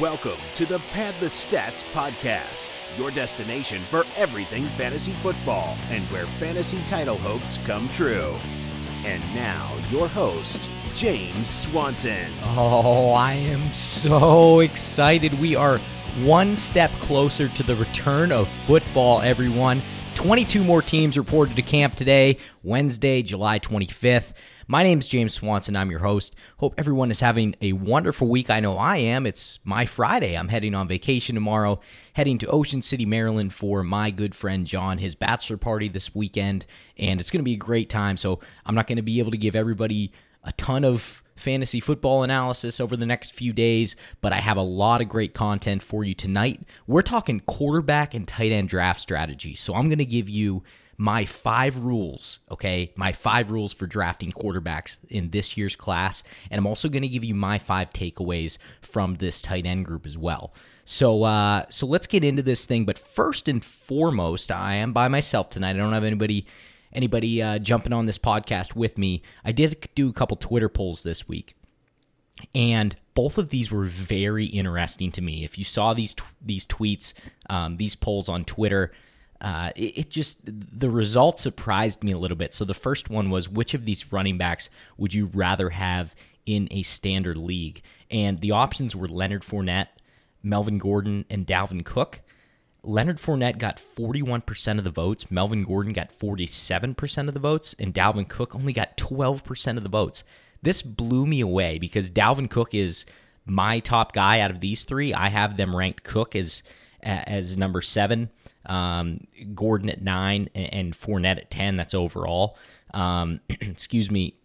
Welcome to the Pad the Stats podcast, your destination for everything fantasy football and where fantasy title hopes come true. And now, your host, James Swanson. Oh, I am so excited. We are one step closer to the return of football, everyone. 22 more teams reported to camp today, Wednesday, July 25th. My name is James Swanson. I'm your host. Hope everyone is having a wonderful week. I know I am. It's my Friday. I'm heading on vacation tomorrow, heading to Ocean City, Maryland for my good friend John, his bachelor party this weekend, and it's going to be a great time. So I'm not going to be able to give everybody a ton of fantasy football analysis over the next few days, but I have a lot of great content for you tonight. We're talking quarterback and tight end draft strategy. So I'm going to give you my five rules, okay? My five rules for drafting quarterbacks in this year's class. And I'm also going to give you my five takeaways from this tight end group as well. So, uh, so let's get into this thing. But first and foremost, I am by myself tonight. I don't have anybody anybody uh, jumping on this podcast with me. I did do a couple Twitter polls this week, and both of these were very interesting to me. If you saw these these tweets, um, these polls on Twitter, uh, it, it, just the results surprised me a little bit. So the first one was which of these running backs would you rather have in a standard league? And the options were Leonard Fournette, Melvin Gordon, and Dalvin Cook. Leonard Fournette got 41% of the votes. Melvin Gordon got 47% of the votes. And Dalvin Cook only got 12% of the votes. This blew me away because Dalvin Cook is my top guy out of these three. I have them ranked Cook as as number seven, um, Gordon at nine, and Fournette at ten. That's overall. Um, excuse me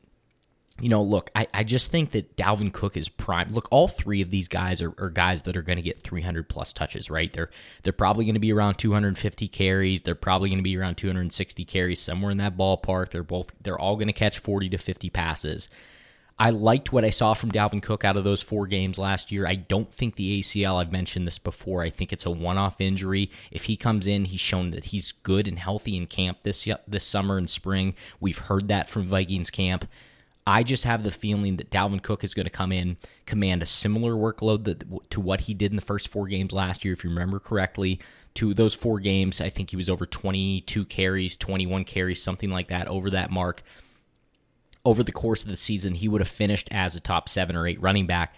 you know, look, I, I just think that Dalvin Cook is prime. Look, all three of these guys are, are guys that are going to get 300 plus touches, right? They're they're probably going to be around 250 carries. They're probably going to be around 260 carries, somewhere in that ballpark. They're both they're all going to catch 40 to 50 passes. I liked what I saw from Dalvin Cook out of those four games last year. I don't think the ACL, I've mentioned this before, I think it's a one off injury. If he comes in, he's shown that he's good and healthy in camp this, this summer and spring. We've heard that from Vikings camp. I just have the feeling that Dalvin Cook is going to come in, command a similar workload that, to what he did in the first four games last year, if you remember correctly. To those four games, I think he was over 22 carries, 21 carries, something like that, over that mark. Over the course of the season, he would have finished as a top seven or eight running back.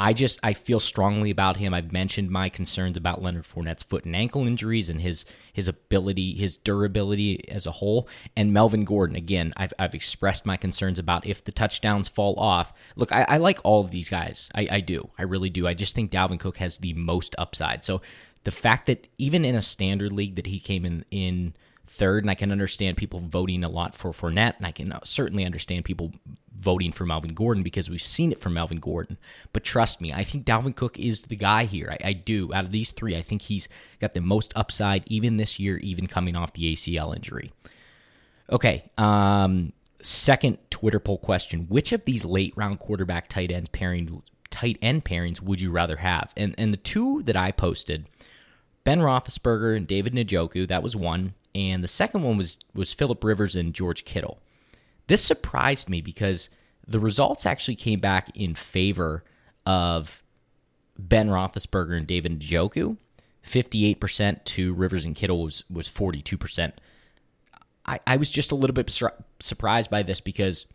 I just I feel strongly about him. I've mentioned my concerns about Leonard Fournette's foot and ankle injuries and his his ability, his durability as a whole. And Melvin Gordon, again, I've I've expressed my concerns about if the touchdowns fall off. Look, I, I like all of these guys. I, I do. I really do. I just think Dalvin Cook has the most upside. So the fact that even in a standard league that he came in in third, and I can understand people voting a lot for Fournette, and I can certainly understand people voting for Melvin Gordon because we've seen it from Melvin Gordon. But trust me, I think Dalvin Cook is the guy here. I, I, do. Out of these three, I think he's got the most upside, even this year, even coming off the ACL injury. Okay. Um, second Twitter poll question: Which of these late round quarterback tight end pairing tight end pairings would you rather have? And and the two that I posted. Ben Roethlisberger and David Njoku, that was one and the second one was was Philip Rivers and George Kittle. This surprised me because the results actually came back in favor of Ben Roethlisberger and David Njoku. 58% to Rivers and Kittle was, was 42%. I, I was just a little bit sur- surprised by this because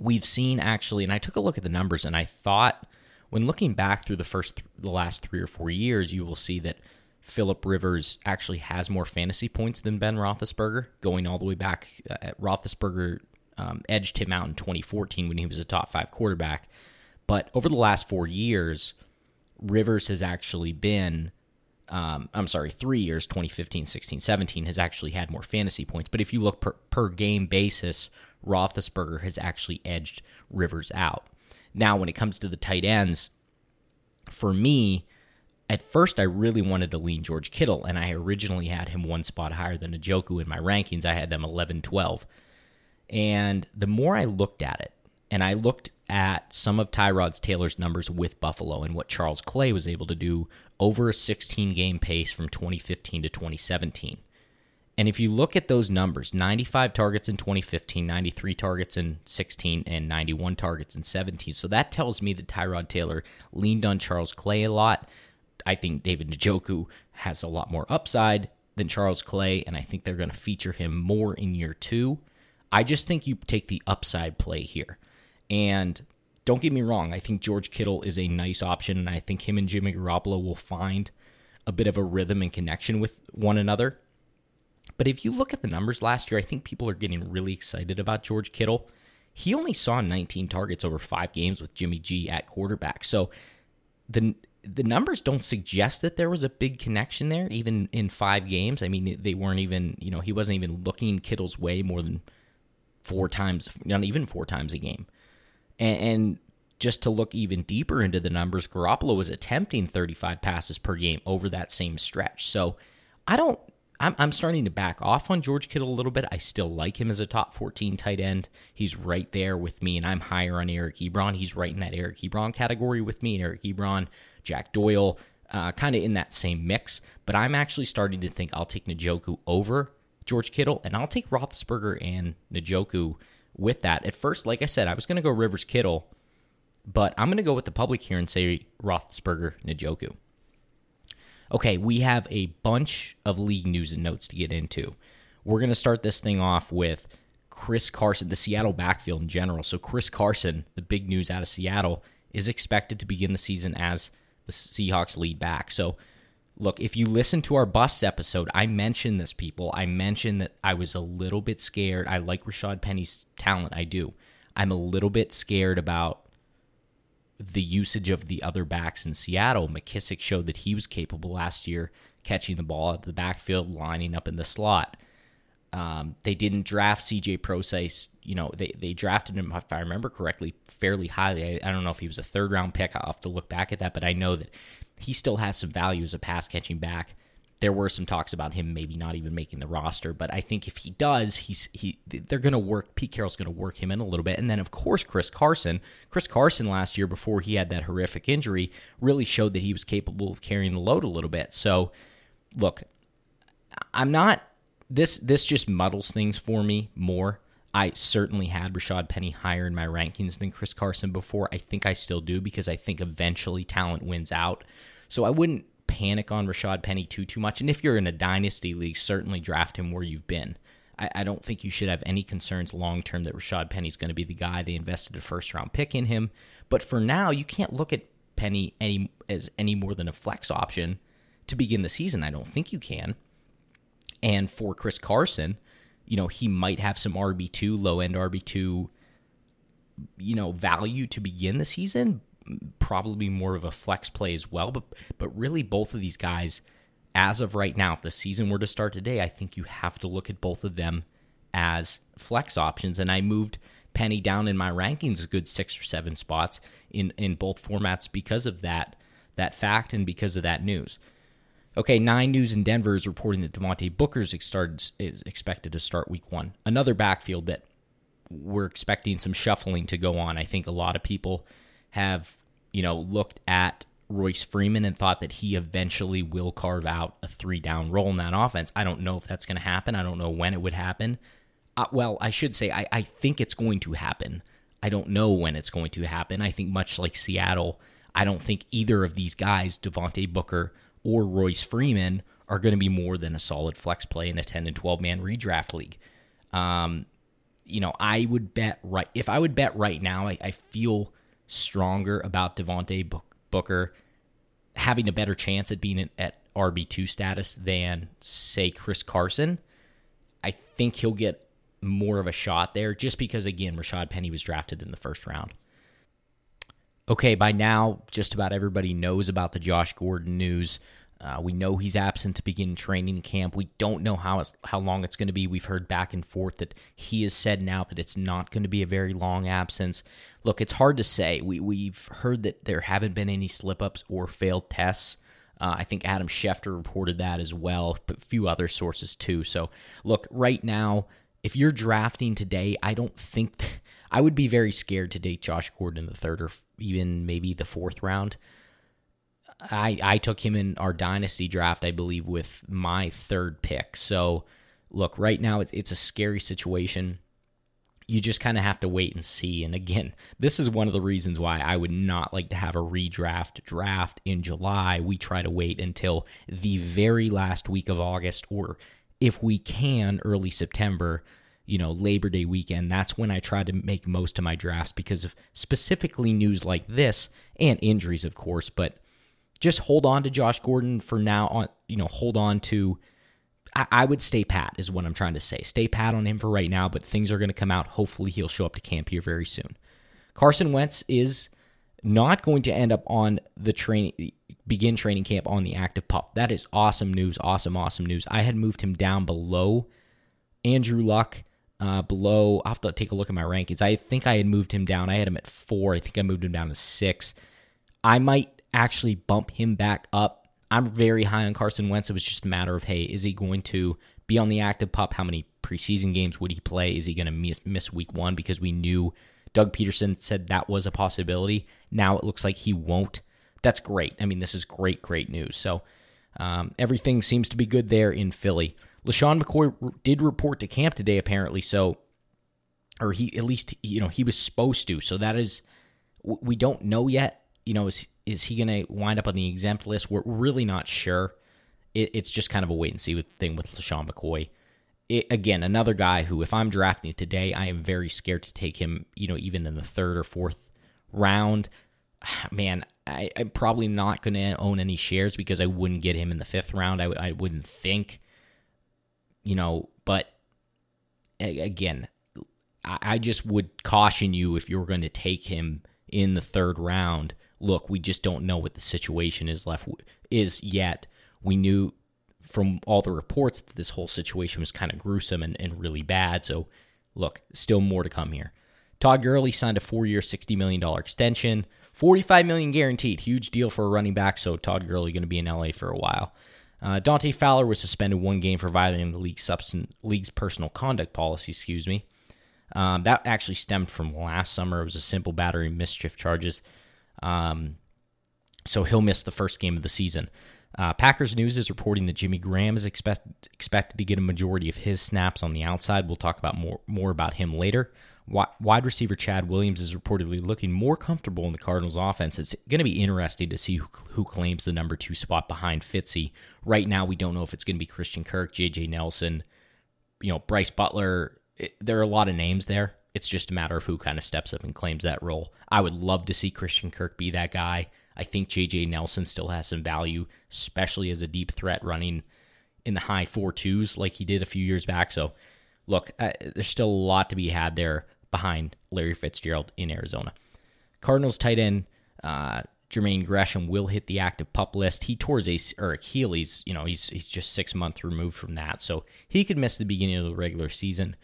we've seen actually, and I took a look at the numbers and I thought when looking back through the first, th- the last three or four years, you will see that Philip Rivers actually has more fantasy points than Ben Roethlisberger, going all the way back. Uh, Roethlisberger um, edged him out in 2014 when he was a top five quarterback. But over the last four years, Rivers has actually been, um, I'm sorry, three years, 2015, 16, 17, has actually had more fantasy points. But if you look per, per game basis, Roethlisberger has actually edged Rivers out. Now, when it comes to the tight ends, for me, at first I really wanted to lean George Kittle, and I originally had him one spot higher than Njoku in my rankings. I had them 11 12. And the more I looked at it, and I looked at some of Tyrod Taylor's numbers with Buffalo and what Charles Clay was able to do over a 16 game pace from 2015 to 2017. And if you look at those numbers 95 targets in 2015, 93 targets in 16, and 91 targets in 17. So that tells me that Tyrod Taylor leaned on Charles Clay a lot. I think David Njoku has a lot more upside than Charles Clay, and I think they're going to feature him more in year two. I just think you take the upside play here. And don't get me wrong, I think George Kittle is a nice option, and I think him and Jimmy Garoppolo will find a bit of a rhythm and connection with one another. But if you look at the numbers last year, I think people are getting really excited about George Kittle. He only saw 19 targets over five games with Jimmy G at quarterback. So the the numbers don't suggest that there was a big connection there, even in five games. I mean, they weren't even, you know, he wasn't even looking Kittle's way more than four times, not even four times a game. And, and just to look even deeper into the numbers, Garoppolo was attempting 35 passes per game over that same stretch. So I don't I'm, I'm starting to back off on George Kittle a little bit. I still like him as a top 14 tight end. He's right there with me, and I'm higher on Eric Ebron. He's right in that Eric Ebron category with me. And Eric Ebron, Jack Doyle, uh, kind of in that same mix. But I'm actually starting to think I'll take Njoku over George Kittle, and I'll take Roethlisberger and Njoku with that. At first, like I said, I was going to go Rivers Kittle, but I'm going to go with the public here and say Roethlisberger, Njoku. Okay, we have a bunch of league news and notes to get into. We're going to start this thing off with Chris Carson, the Seattle backfield in general. So, Chris Carson, the big news out of Seattle, is expected to begin the season as the Seahawks lead back. So, look, if you listen to our bus episode, I mentioned this, people. I mentioned that I was a little bit scared. I like Rashaad Penny's talent. I do. I'm a little bit scared about the usage of the other backs in Seattle. McKissic showed that he was capable last year catching the ball at the backfield, lining up in the slot. Um, they didn't draft CJ Prosise. You know, they, they drafted him, if I remember correctly, fairly highly. I, I don't know if he was a third round pick. I'll have to look back at that, but I know that he still has some value as a pass catching back there were some talks about him maybe not even making the roster, but I think if he does, he's he they're going to work. Pete Carroll's going to work him in a little bit, and then of course Chris Carson. Chris Carson last year before he had that horrific injury really showed that he was capable of carrying the load a little bit. So, look, I'm not this this just muddles things for me more. I certainly had Rashaad Penny higher in my rankings than Chris Carson before. I think I still do because I think eventually talent wins out. So I wouldn't panic on Rashaad Penny too too much. And if you're in a dynasty league, certainly draft him where you've been. I, I don't think you should have any concerns long term that Rashaad Penny's going to be the guy. They invested a first round pick in him, but for now, you can't look at Penny any as any more than a flex option to begin the season. I don't think you can. And for Chris Carson, you know, he might have some RB2, low end RB2, you know, value to begin the season, probably more of a flex play as well. But but really, both of these guys, as of right now, if the season were to start today, I think you have to look at both of them as flex options. And I moved Penny down in my rankings a good six or seven spots in in both formats because of that that fact and because of that news. Okay, Nine News in Denver is reporting that Devontae Booker is expected to start week one. Another backfield that we're expecting some shuffling to go on. I think a lot of people have, you know, looked at Royce Freeman and thought that he eventually will carve out a three down role in that offense. I don't know if that's going to happen. I don't know when it would happen. Uh, well, I should say, I, I think it's going to happen. I don't know when it's going to happen. I think, much like Seattle, I don't think either of these guys, Devontae Booker or Royce Freeman, are going to be more than a solid flex play in a 10 and 12 man redraft league. Um, you know, I would bet right if I would bet right now, I, I feel stronger about Devontae Booker having a better chance at being at RB2 status than, say, Chris Carson. I think he'll get more of a shot there just because, again, Rashaad Penny was drafted in the first round. Okay, by now, just about everybody knows about the Josh Gordon news. Uh, we know he's absent to begin training camp. We don't know how how long it's going to be. We've heard back and forth that he has said now that it's not going to be a very long absence. Look, it's hard to say. We we've heard that there haven't been any slip ups or failed tests. Uh, I think Adam Schefter reported that as well, but a few other sources too. So, look, right now, if you're drafting today, I don't think I would be very scared to date Josh Gordon in the third or even maybe the fourth round. I I took him in our dynasty draft, I believe, with my third pick. So look, right now it's, it's a scary situation. You just kind of have to wait and see. And again, this is one of the reasons why I would not like to have a redraft draft in July. We try to wait until the very last week of August, or if we can, early September you know, Labor Day weekend, that's when I try to make most of my drafts because of specifically news like this and injuries, of course. But just hold on to Josh Gordon for now. On you know, hold on to. I, I would stay pat is what I'm trying to say. Stay pat on him for right now, but things are going to come out. Hopefully, he'll show up to camp here very soon. Carson Wentz is not going to end up on the training begin training camp on the active pup. That is awesome news. Awesome, awesome news. I had moved him down below Andrew Luck uh, below. I'll have to take a look at my rankings. I think I had moved him down. I had him at four. I think I moved him down to six. I might actually bump him back up. I'm very high on Carson Wentz. It was just a matter of, hey, is he going to be on the active pup? How many preseason games would he play? Is he going to miss, miss week one? Because we knew Doug Pederson said that was a possibility. Now it looks like he won't. That's great. I mean, this is great, great news. So um, everything seems to be good there in Philly. LeSean McCoy did report to camp today, apparently. So, or he at least you know he was supposed to. So that is we don't know yet. You know, is is he going to wind up on the exempt list? We're really not sure. It, it's just kind of a wait and see with, thing with LeSean McCoy. It, again, another guy who, if I'm drafting today, I am very scared to take him. You know, even in the third or fourth round. Man, I, am probably not going to own any shares because I wouldn't get him in the fifth round. I, I wouldn't think you know, but again, I just would caution you if you're going to take him in the third round. Look, we just don't know what the situation is left is yet. We knew from all the reports that this whole situation was kind of gruesome and, and really bad. So, look, still more to come here. Todd Gurley signed a four-year, sixty million dollar extension, forty-five million guaranteed. Huge deal for a running back. So Todd Gurley going to be in LA for a while. Uh, Dante Fowler was suspended one game for violating the league's, substance, league's personal conduct policy. Excuse me. Um, that actually stemmed from last summer. It was a simple battery mischief charges. Um, so he'll miss the first game of the season. Uh, Packers News is reporting that Jimmy Graham is expect, expected to get a majority of his snaps on the outside. We'll talk about more more about him later. Wide receiver Chad Williams is reportedly looking more comfortable in the Cardinals' offense. It's going to be interesting to see who, who claims the number two spot behind Fitzy. Right now, we don't know if it's going to be Christian Kirk, J.J. Nelson, you know, Brice Butler. It, there are a lot of names there. It's just a matter of who kind of steps up and claims that role. I would love to see Christian Kirk be that guy. I think J.J. Nelson still has some value, especially as a deep threat running in the high four twos like he did a few years back. So, look, uh, there's still a lot to be had there behind Larry Fitzgerald in Arizona. Cardinals tight end uh, Jermaine Gresham will hit the active pup list. He tore his or Achilles. You know, he's he's just six months removed from that, so he could miss the beginning of the regular season.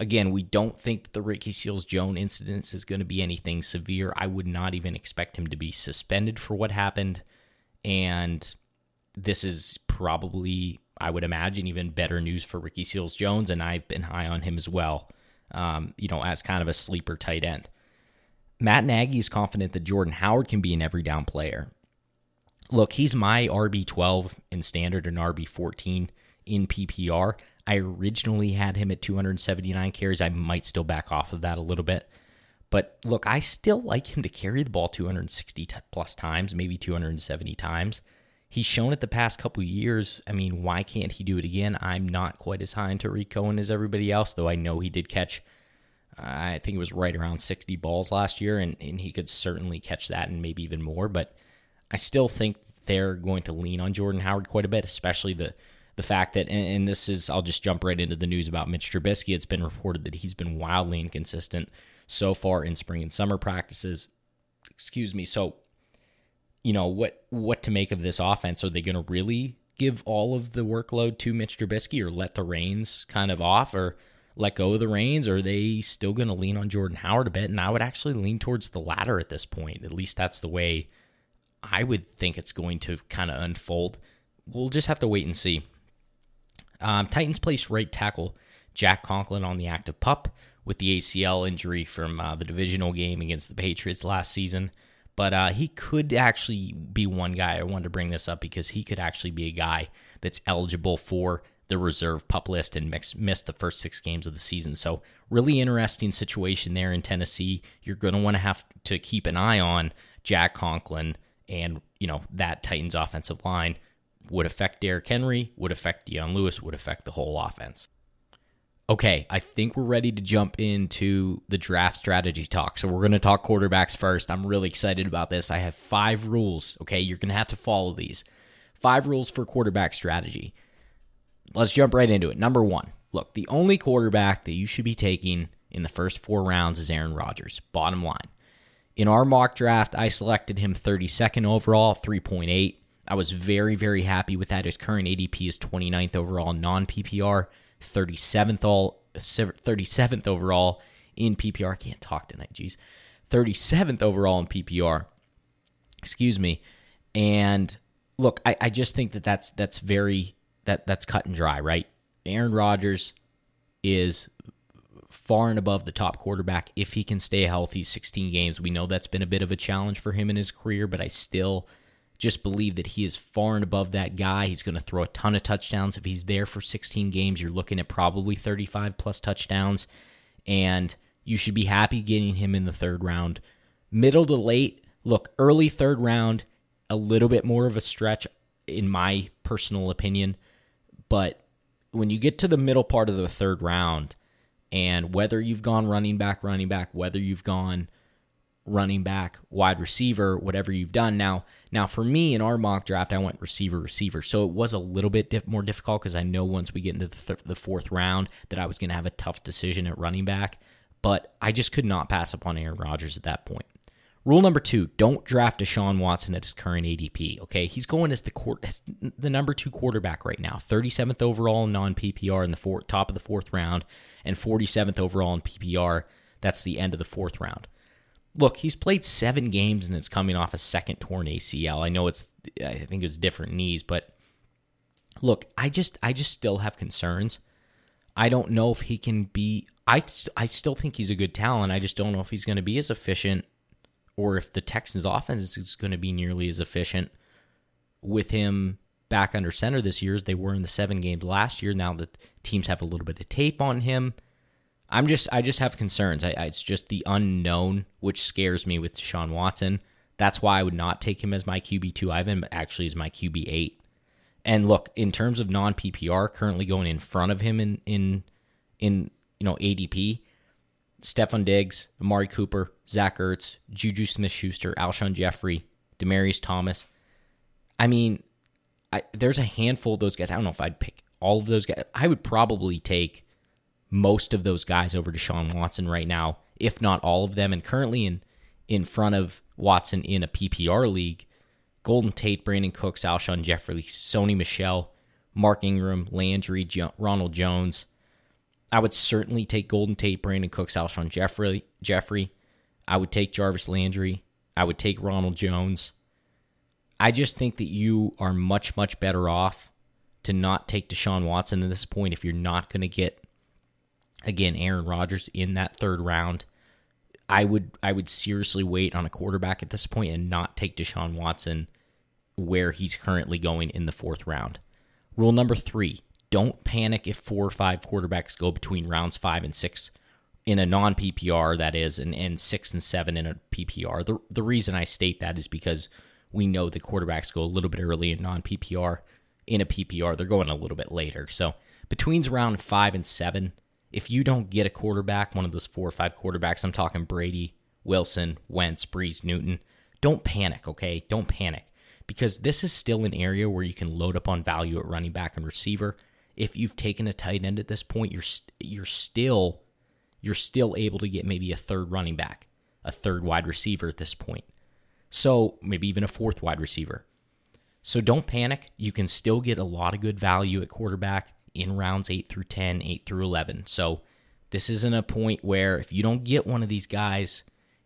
Again, we don't think that the Ricky Seals Jones incident is going to be anything severe. I would not even expect him to be suspended for what happened, and this is probably, I would imagine, even better news for Ricky Seals Jones, and I've been high on him as well um, you know, as kind of a sleeper tight end. Matt Nagy is confident that Jordan Howard can be an every down player. Look, he's my RB12 in standard and RB14 in PPR. I originally had him at 279 carries. I might still back off of that a little bit. But look, I still like him to carry the ball 260 plus times, maybe 270 times he's shown it the past couple years. I mean, why can't he do it again? I'm not quite as high on Tarik Cohen as everybody else, though I know he did catch, uh, I think it was right around 60 balls last year, and, and he could certainly catch that and maybe even more. But I still think they're going to lean on Jordan Howard quite a bit, especially the the fact that, and, and this is, I'll just jump right into the news about Mitch Trubisky. It's been reported that he's been wildly inconsistent so far in spring and summer practices. Excuse me. So you know what what to make of this offense. Are they going to really give all of the workload to Mitch Trubisky, or let the reins kind of off, or let go of the reins? Or are they still going to lean on Jordan Howard a bit? And I would actually lean towards the latter at this point. At least that's the way I would think it's going to kind of unfold. We'll just have to wait and see. Um, Titans placed right tackle Jack Conklin on the active pup with the ACL injury from uh, the divisional game against the Patriots last season. But uh, he could actually be one guy. I wanted to bring this up because he could actually be a guy that's eligible for the reserve pup list and mix, missed the first six games of the season. So, really interesting situation there in Tennessee. You're going to want to have to keep an eye on Jack Conklin and, you know, that Titans offensive line would affect Derrick Henry, would affect Dion Lewis, would affect the whole offense. Okay, I think we're ready to jump into the draft strategy talk. So we're going to talk quarterbacks first. I'm really excited about this. I have five rules. Okay, you're going to have to follow these. Five rules for quarterback strategy. Let's jump right into it. Number one look, the only quarterback that you should be taking in the first four rounds is Aaron Rodgers. Bottom line. In our mock draft, I selected him 32nd overall, 3.8. I was very, very happy with that. His current ADP is 29th overall non PPR, 37th all 37th overall in PPR. I can't talk tonight, geez. 37th overall in PPR. Excuse me. And look, I, I just think that that's that's very that that's cut and dry, right? Aaron Rodgers is far and above the top quarterback if he can stay healthy 16 games. We know that's been a bit of a challenge for him in his career, but I still just believe that he is far and above that guy. He's going to throw a ton of touchdowns. If he's there for 16 games, you're looking at probably 35 plus touchdowns, and you should be happy getting him in the third round. Middle to late, look, early third round, a little bit more of a stretch, in my personal opinion. But when you get to the middle part of the third round, and whether you've gone running back, running back, whether you've gone running back, wide receiver, whatever you've done. Now, now for me in our mock draft, I went receiver, receiver. So it was a little bit diff- more difficult because I know once we get into the, th- the fourth round that I was going to have a tough decision at running back. But I just could not pass upon Aaron Rodgers at that point. Rule number two: Don't draft Deshaun Watson at his current ADP. Okay, he's going as the court, as the number two quarterback right now, 37th overall in non PPR in the four, top of the fourth round, and 47th overall in PPR. That's the end of the fourth round. Look, he's played seven games and it's coming off a second torn ACL. I know it's, I think it was different knees, but look, I just, I just still have concerns. I don't know if he can be. I, I still think he's a good talent. I just don't know if he's going to be as efficient or if the Texans' offense is going to be nearly as efficient with him back under center this year as they were in the seven games last year. Now that teams have a little bit of tape on him, I'm just I just have concerns. I, I, it's just the unknown which scares me with Deshaun Watson. That's why I would not take him as my QB two. I have him actually as my QB eight. And look, in terms of non PPR, currently going in front of him in in in you know ADP, Stefon Diggs, Amari Cooper, Zach Ertz, Juju Smith Schuster, Alshon Jeffery, Demaryius Thomas. I mean, I, there's a handful of those guys. I don't know if I'd pick all of those guys. I would probably take most of those guys over to Deshaun Watson right now, if not all of them. And currently in in front of Watson in a PPR league, Golden Tate, Brandin Cooks, Alshon Jeffery, Sony Michel, Mark Ingram, Landry, jo- Ronald Jones, I would certainly take Golden Tate, Brandin Cooks, Alshon Jeffery. Jeffrey. I would take Jarvis Landry. I would take Ronald Jones. I just think that you are much, much better off to not take Deshaun Watson at this point if you're not going to get, again, Aaron Rodgers in that third round. I would I would seriously wait on a quarterback at this point and not take Deshaun Watson where he's currently going in the fourth round. Rule number three don't panic if four or five quarterbacks go between rounds five and six in a non PPR, that is, and, and six and seven in a PPR. The, the reason I state that is because we know the quarterbacks go a little bit early in non PPR. In a PPR, they're going a little bit later. So between round five and seven, if you don't get a quarterback, one of those four or five quarterbacks, I'm talking Brady, Wilson, Wentz, Brees, Newton, don't panic, okay? Don't panic because this is still an area where you can load up on value at running back and receiver if you've taken a tight end at this point, you're you're still you're still able to get maybe a third running back, a third wide receiver at this point. So maybe even a fourth wide receiver. So don't panic. You can still get a lot of good value at quarterback in rounds 8 through 10, 8 through 11. So this isn't a point where if you don't get one of these guys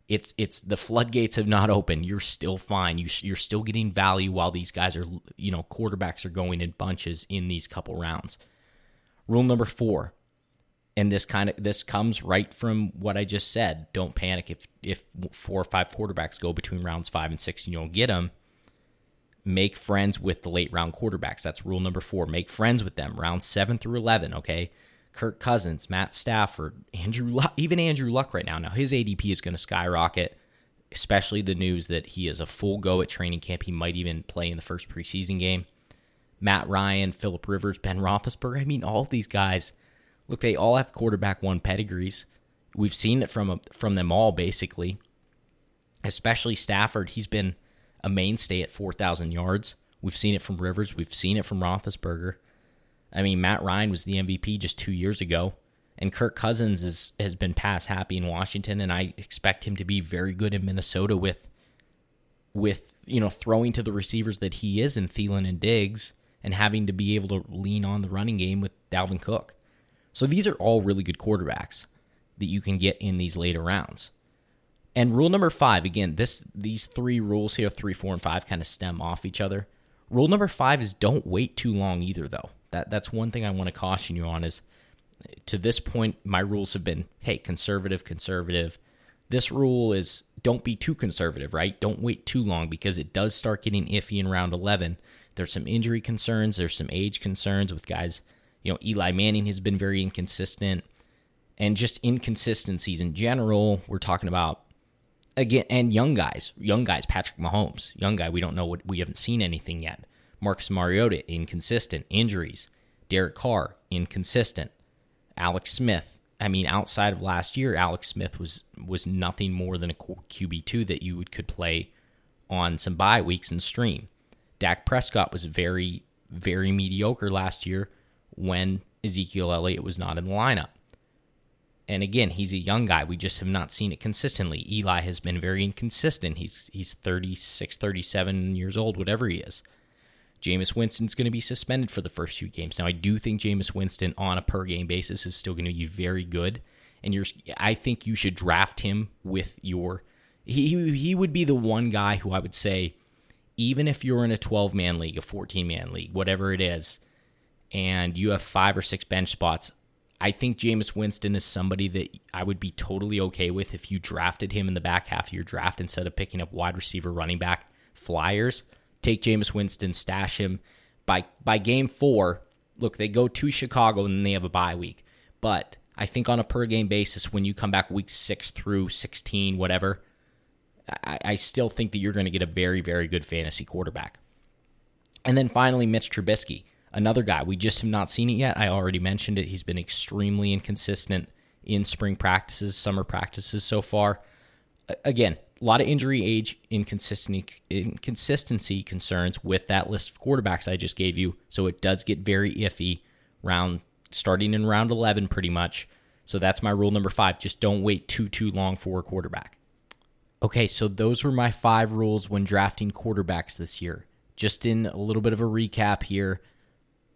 it's it's the floodgates have not opened. You're still fine. You you're still getting value while these guys are you know quarterbacks are going in bunches in these couple rounds. Rule number four, and this kind of this comes right from what I just said. Don't panic if if four or five quarterbacks go between rounds five and six and you don't get them. Make friends with the late round quarterbacks. That's rule number four. Make friends with them, round seven through 11, okay? Kirk Cousins, Matt Stafford, Andrew Luck, even Andrew Luck right now. Now, his ADP is going to skyrocket, especially the news that he is a full go at training camp. He might even play in the first preseason game. Matt Ryan, Philip Rivers, Ben Roethlisberger. I mean, all of these guys, look, they all have quarterback one pedigrees. We've seen it from from them all, basically. Especially Stafford. He's been a mainstay at 4,000 yards. We've seen it from Rivers. We've seen it from Roethlisberger. I mean, Matt Ryan was the MVP just two years ago, and Kirk Cousins is, has been pass happy in Washington, and I expect him to be very good in Minnesota with, with you know, throwing to the receivers that he is in Thielen and Diggs, and having to be able to lean on the running game with Dalvin Cook. So these are all really good quarterbacks that you can get in these later rounds. And rule number five, again, this these three rules here, three, four, and five, kind of stem off each other. Rule number five is don't wait too long either, though. That that's one thing I want to caution you on is to this point, my rules have been, hey, conservative, conservative. This rule is don't be too conservative, right? Don't wait too long because it does start getting iffy in round 11. There's some injury concerns, there's some age concerns with guys. You know, Eli Manning has been very inconsistent and just inconsistencies in general. We're talking about again, and young guys, young guys, Patrick Mahomes, young guy. We don't know what we haven't seen anything yet. Marcus Mariota, inconsistent injuries. Derek Carr, inconsistent. Alex Smith. I mean, outside of last year, Alex Smith was was nothing more than a QB two that you could play on some bye weeks and stream. Dak Prescott was very very mediocre last year when Ezekiel Elliott was not in the lineup. And again, he's a young guy. We just have not seen it consistently. Eli has been very inconsistent. He's he's 36, 37 years old, whatever he is. Jameis Winston's going to be suspended for the first few games. Now, I do think Jameis Winston on a per game basis is still going to be very good. And you're I think you should draft him with your he he would be the one guy who I would say even if you're in a 12 man league, a 14 man league, whatever it is, and you have five or six bench spots, I think Jameis Winston is somebody that I would be totally okay with if you drafted him in the back half of your draft instead of picking up wide receiver, running back, flyers. Take Jameis Winston, stash him. By by game four, look, they go to Chicago and then they have a bye week. But I think on a per game basis, when you come back week six through 16, whatever, I, I still think that you're going to get a very, very good fantasy quarterback. And then finally, Mitch Trubisky. Another guy, we just have not seen it yet. I already mentioned it. He's been extremely inconsistent in spring practices, summer practices so far. Again, a lot of injury age inconsistency inconsistency concerns with that list of quarterbacks I just gave you. So it does get very iffy round starting in round 11 pretty much. So that's my rule number 5. Just don't wait too too long for a quarterback. Okay, so those were my 5 rules when drafting quarterbacks this year. Just in a little bit of a recap here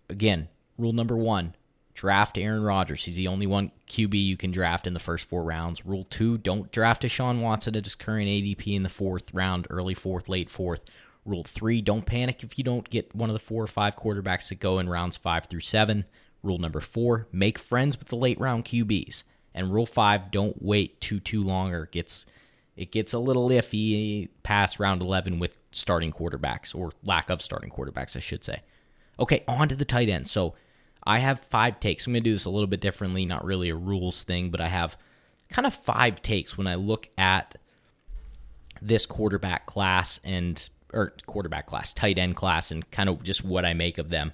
again, rule number one draft Aaron Rodgers. He's the only one QB you can draft in the first four rounds. Rule two, don't draft a Deshaun Watson at his current ADP in the fourth round, early fourth, late fourth. Rule three, don't panic if you don't get one of the four or five quarterbacks that go in rounds five through seven. Rule number four, make friends with the late round QBs. And rule five, don't wait too too long or it gets it gets a little iffy past round eleven with starting quarterbacks or lack of starting quarterbacks, I should say. Okay, on to the tight end. So I have five takes. I'm going to do this a little bit differently, not really a rules thing, but I have kind of five takes when I look at this quarterback class and or quarterback class, tight end class, and kind of just what I make of them.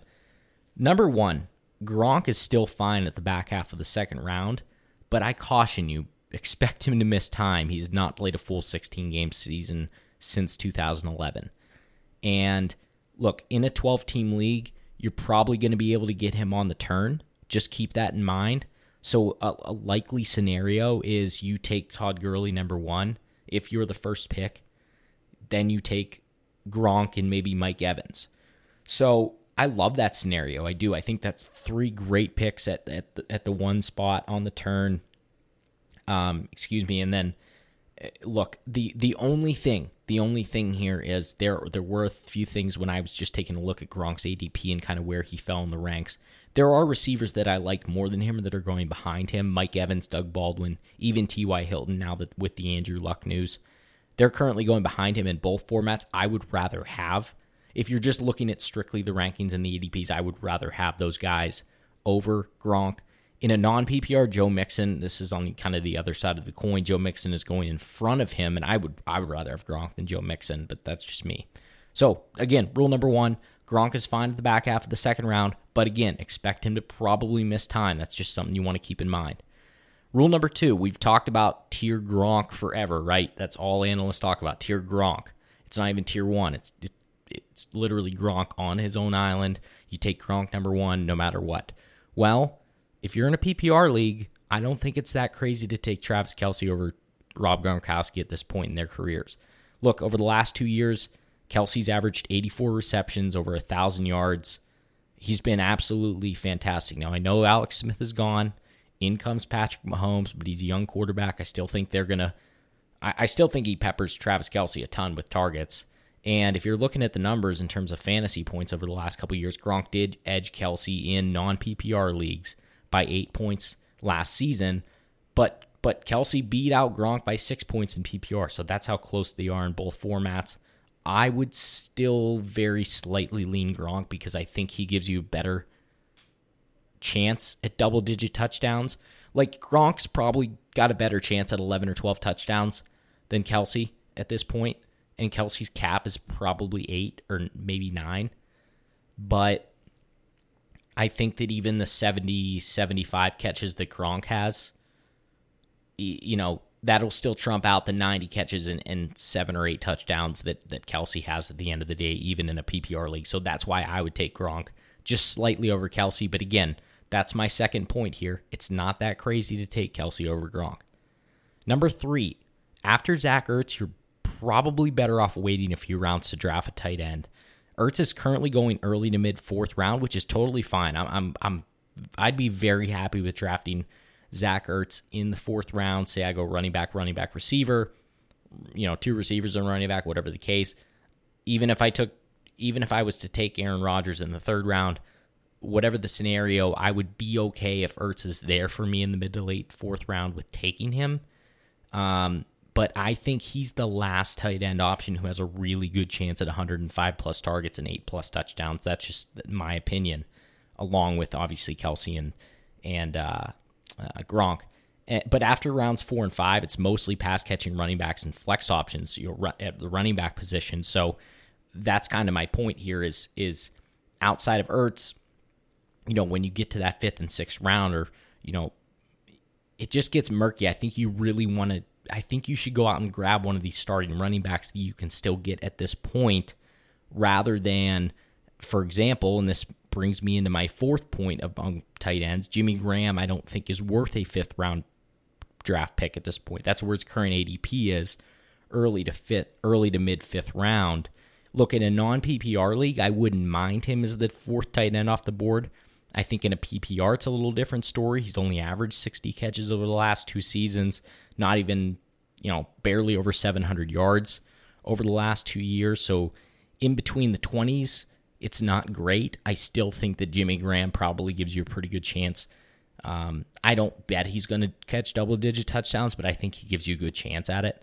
Number one, Gronk is still fine at the back half of the second round, but I caution you, expect him to miss time. He's not played a full 16 game season since 2011. And look, in a 12 team league, you're probably going to be able to get him on the turn. Just keep that in mind. So, a, a, likely scenario is you take Todd Gurley number one if you're the first pick, then you take Gronk and maybe Mike Evans. So, I love that scenario. I do. I think that's three great picks at at the, at the one spot on the turn. Um, excuse me, and then look, the the only thing, the only thing here is there there were a few things when I was just taking a look at Gronk's ADP and kind of where he fell in the ranks. There are receivers that I like more than him that are going behind him. Mike Evans, Doug Baldwin, even T.Y. Hilton now that with the Andrew Luck news. They're currently going behind him in both formats. I would rather have if you're just looking at strictly the rankings and the ADPs, I would rather have those guys over Gronk. In a non PPR, Joe Mixon, this is on kind of the other side of the coin. Joe Mixon is going in front of him, and I would I would rather have Gronk than Joe Mixon, but that's just me. So again, rule number one: Gronk is fine at the back half of the second round, but again, expect him to probably miss time. That's just something you want to keep in mind. Rule number two: We've talked about tier Gronk forever, right? That's all analysts talk about. Tier Gronk. It's not even tier one. It's it, it's literally Gronk on his own island. You take Gronk number one no matter what. Well, if you're in a PPR league, I don't think it's that crazy to take Travis Kelce over Rob Gronkowski at this point in their careers. Look, over the last two years, Kelce's averaged 84 receptions, over a thousand yards. He's been absolutely fantastic. Now I know Alex Smith is gone. In comes Patrick Mahomes, but he's a young quarterback. I still think they're gonna. I, I still think he peppers Travis Kelce a ton with targets. And if you're looking at the numbers in terms of fantasy points over the last couple years, Gronk did edge Kelce in non PPR leagues by eight points last season, but but Kelce beat out Gronk by six points in PPR. So that's how close they are in both formats. I would still very slightly lean Gronk because I think he gives you a better chance at double digit touchdowns. Like Gronk's probably got a better chance at 11 or 12 touchdowns than Kelce at this point and Kelce's cap is probably eight or maybe nine. But I think that even the 70, 75 catches that Gronk has, you know, that'll still trump out the 90 catches and, and seven or eight touchdowns that, that Kelce has at the end of the day, even in a PPR league. So that's why I would take Gronk just slightly over Kelce. But again, that's my second point here. It's not that crazy to take Kelce over Gronk. Number three, after Zach Ertz, you're probably better off waiting a few rounds to draft a tight end. Ertz is currently going early to mid fourth round, which is totally fine. I'm, I'm, I'm, I'd be very happy with drafting Zach Ertz in the fourth round. Say I go running back, running back, receiver, you know, two receivers and running back, whatever the case. Even if I took, even if I was to take Aaron Rodgers in the third round, whatever the scenario, I would be okay if Ertz is there for me in the mid to late fourth round with taking him. Um, but I think he's the last tight end option who has a really good chance at 105 plus targets and eight plus touchdowns. That's just my opinion, along with obviously Kelce and and uh, uh, Gronk. Eh, but after rounds four and five, it's mostly pass catching running backs and flex options you know, at the running back position. So that's kind of my point here is is outside of Ertz, you know, when you get to that fifth and sixth round, or you know, it just gets murky. I think you really want to I think you should go out and grab one of these starting running backs that you can still get at this point rather than, for example, and this brings me into my fourth point among um, tight ends, Jimmy Graham, I don't think is worth a fifth round draft pick at this point. That's where his current ADP is, early to fifth, early to mid fifth round. Look, in a non PPR league, I wouldn't mind him as the fourth tight end off the board. I think in a PPR, it's a little different story. He's only averaged 60 catches over the last two seasons, not even, you know, barely over 700 yards over the last two years. So in between the 20s, it's not great. I still think that Jimmy Graham probably gives you a pretty good chance. Um, I don't bet he's going to catch double digit touchdowns, but I think he gives you a good chance at it.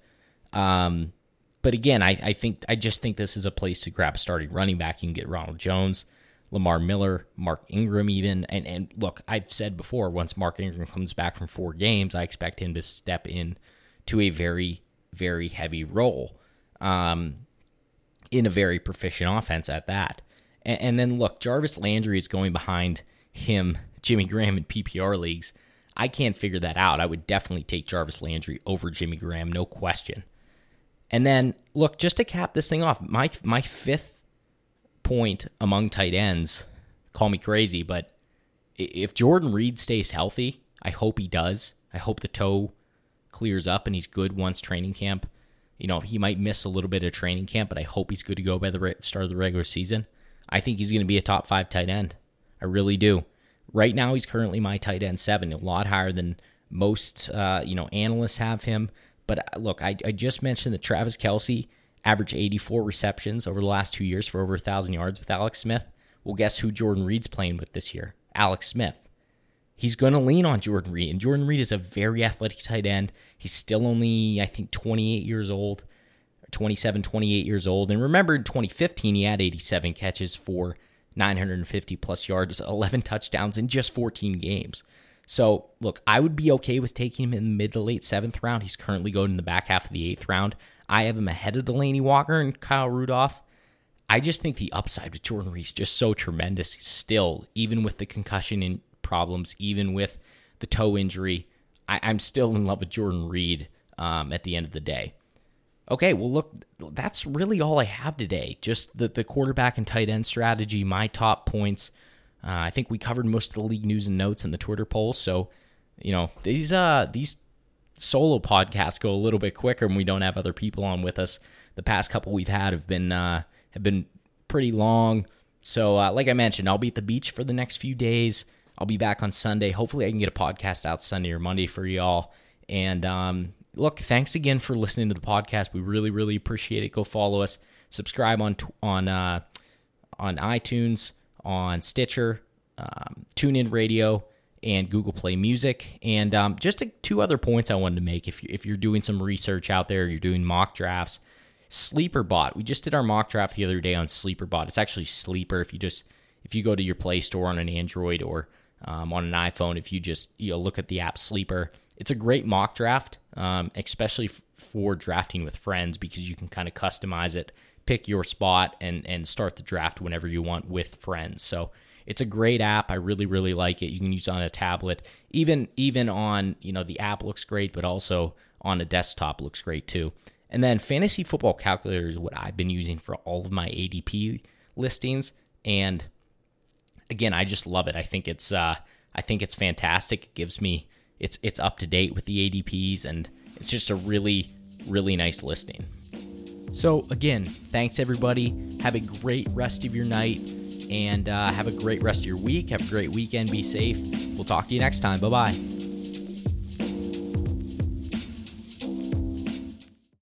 Um, but again, I, I think I just think this is a place to grab a starting running back. You can get Ronald Jones. Lamar Miller, Mark Ingram, even. And, and look, I've said before, once Mark Ingram comes back from four games, I expect him to step in to a very, very heavy role um, in a very proficient offense at that. And, and then look, Jarvis Landry is going behind him, Jimmy Graham, in PPR leagues. I can't figure that out. I would definitely take Jarvis Landry over Jimmy Graham, no question. And then look, just to cap this thing off, my my fifth point among tight ends. Call me crazy, but if Jordan Reed stays healthy, I hope he does. I hope the toe clears up and he's good once training camp. You know, he might miss a little bit of training camp, but I hope he's good to go by the start of the regular season. I think he's going to be a top five tight end. I really do. Right now, he's currently my tight end seven, a lot higher than most uh, you know analysts have him. But uh, look, I, I just mentioned that Travis Kelce averaged 84 receptions over the last two years for over 1,000 yards with Alex Smith. Well, guess who Jordan Reed's playing with this year? Alex Smith. He's going to lean on Jordan Reed, and Jordan Reed is a very athletic tight end. He's still only, I think, 28 years old, 27, 28 years old. And remember, in 2015, he had 87 catches for 950 plus yards, 11 touchdowns in just 14 games. So, look, I would be okay with taking him in the mid to late seventh round. He's currently going in the back half of the eighth round. I have him ahead of Delanie Walker and Kyle Rudolph. I just think the upside with Jordan Reed is just so tremendous still, even with the concussion and problems, even with the toe injury. I, am still in love with Jordan Reed um, at the end of the day. Okay, well, look, that's really all I have today. Just the, the quarterback and tight end strategy, my top points. Uh, I think we covered most of the league news and notes in the Twitter poll. So, you know, these uh these solo podcasts go a little bit quicker when we don't have other people on with us. The past couple we've had have been uh, have been pretty long. So, uh, like I mentioned, I'll be at the beach for the next few days. I'll be back on Sunday. Hopefully, I can get a podcast out Sunday or Monday for y'all. And um, look, thanks again for listening to the podcast. We really, really appreciate it. Go follow us, subscribe on on uh, on iTunes, on Stitcher, um, TuneIn Radio, and Google Play Music. And um, just two other points I wanted to make. If you, if you're doing some research out there, you're doing mock drafts. SleeperBot. We just did our mock draft the other day on SleeperBot. It's actually Sleeper. If you just if you go to your Play Store on an Android or um, on an iPhone, if you just you know look at the app Sleeper, it's a great mock draft, um, especially f- for drafting with friends because you can kind of customize it, pick your spot, and and start the draft whenever you want with friends. So it's a great app. I really really like it. You can use it on a tablet, even even on you know the app looks great, but also on a desktop looks great too. And then Fantasy Football Calculator is what I've been using for all of my ADP listings, and again, I just love it. I think it's uh, I think it's fantastic. It gives me it's it's up to date with the ADPs, and it's just a really really nice listing. So again, thanks everybody. Have a great rest of your night, and uh, have a great rest of your week. Have a great weekend. Be safe. We'll talk to you next time. Bye bye.